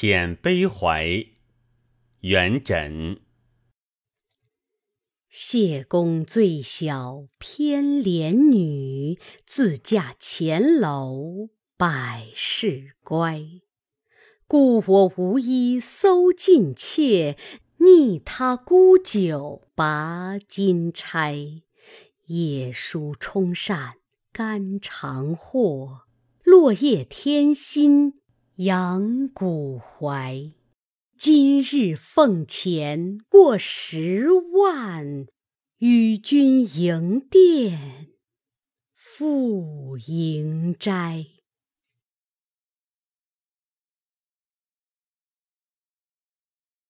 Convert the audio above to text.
遣悲怀，元稹。谢公最小偏怜女，自嫁前楼百事乖。故我无衣搜尽妾，逆他沽酒拔金钗。夜书冲扇肝肠祸，落叶添薪杨谷怀。今日奉钱过十万，与君营殿赴迎斋。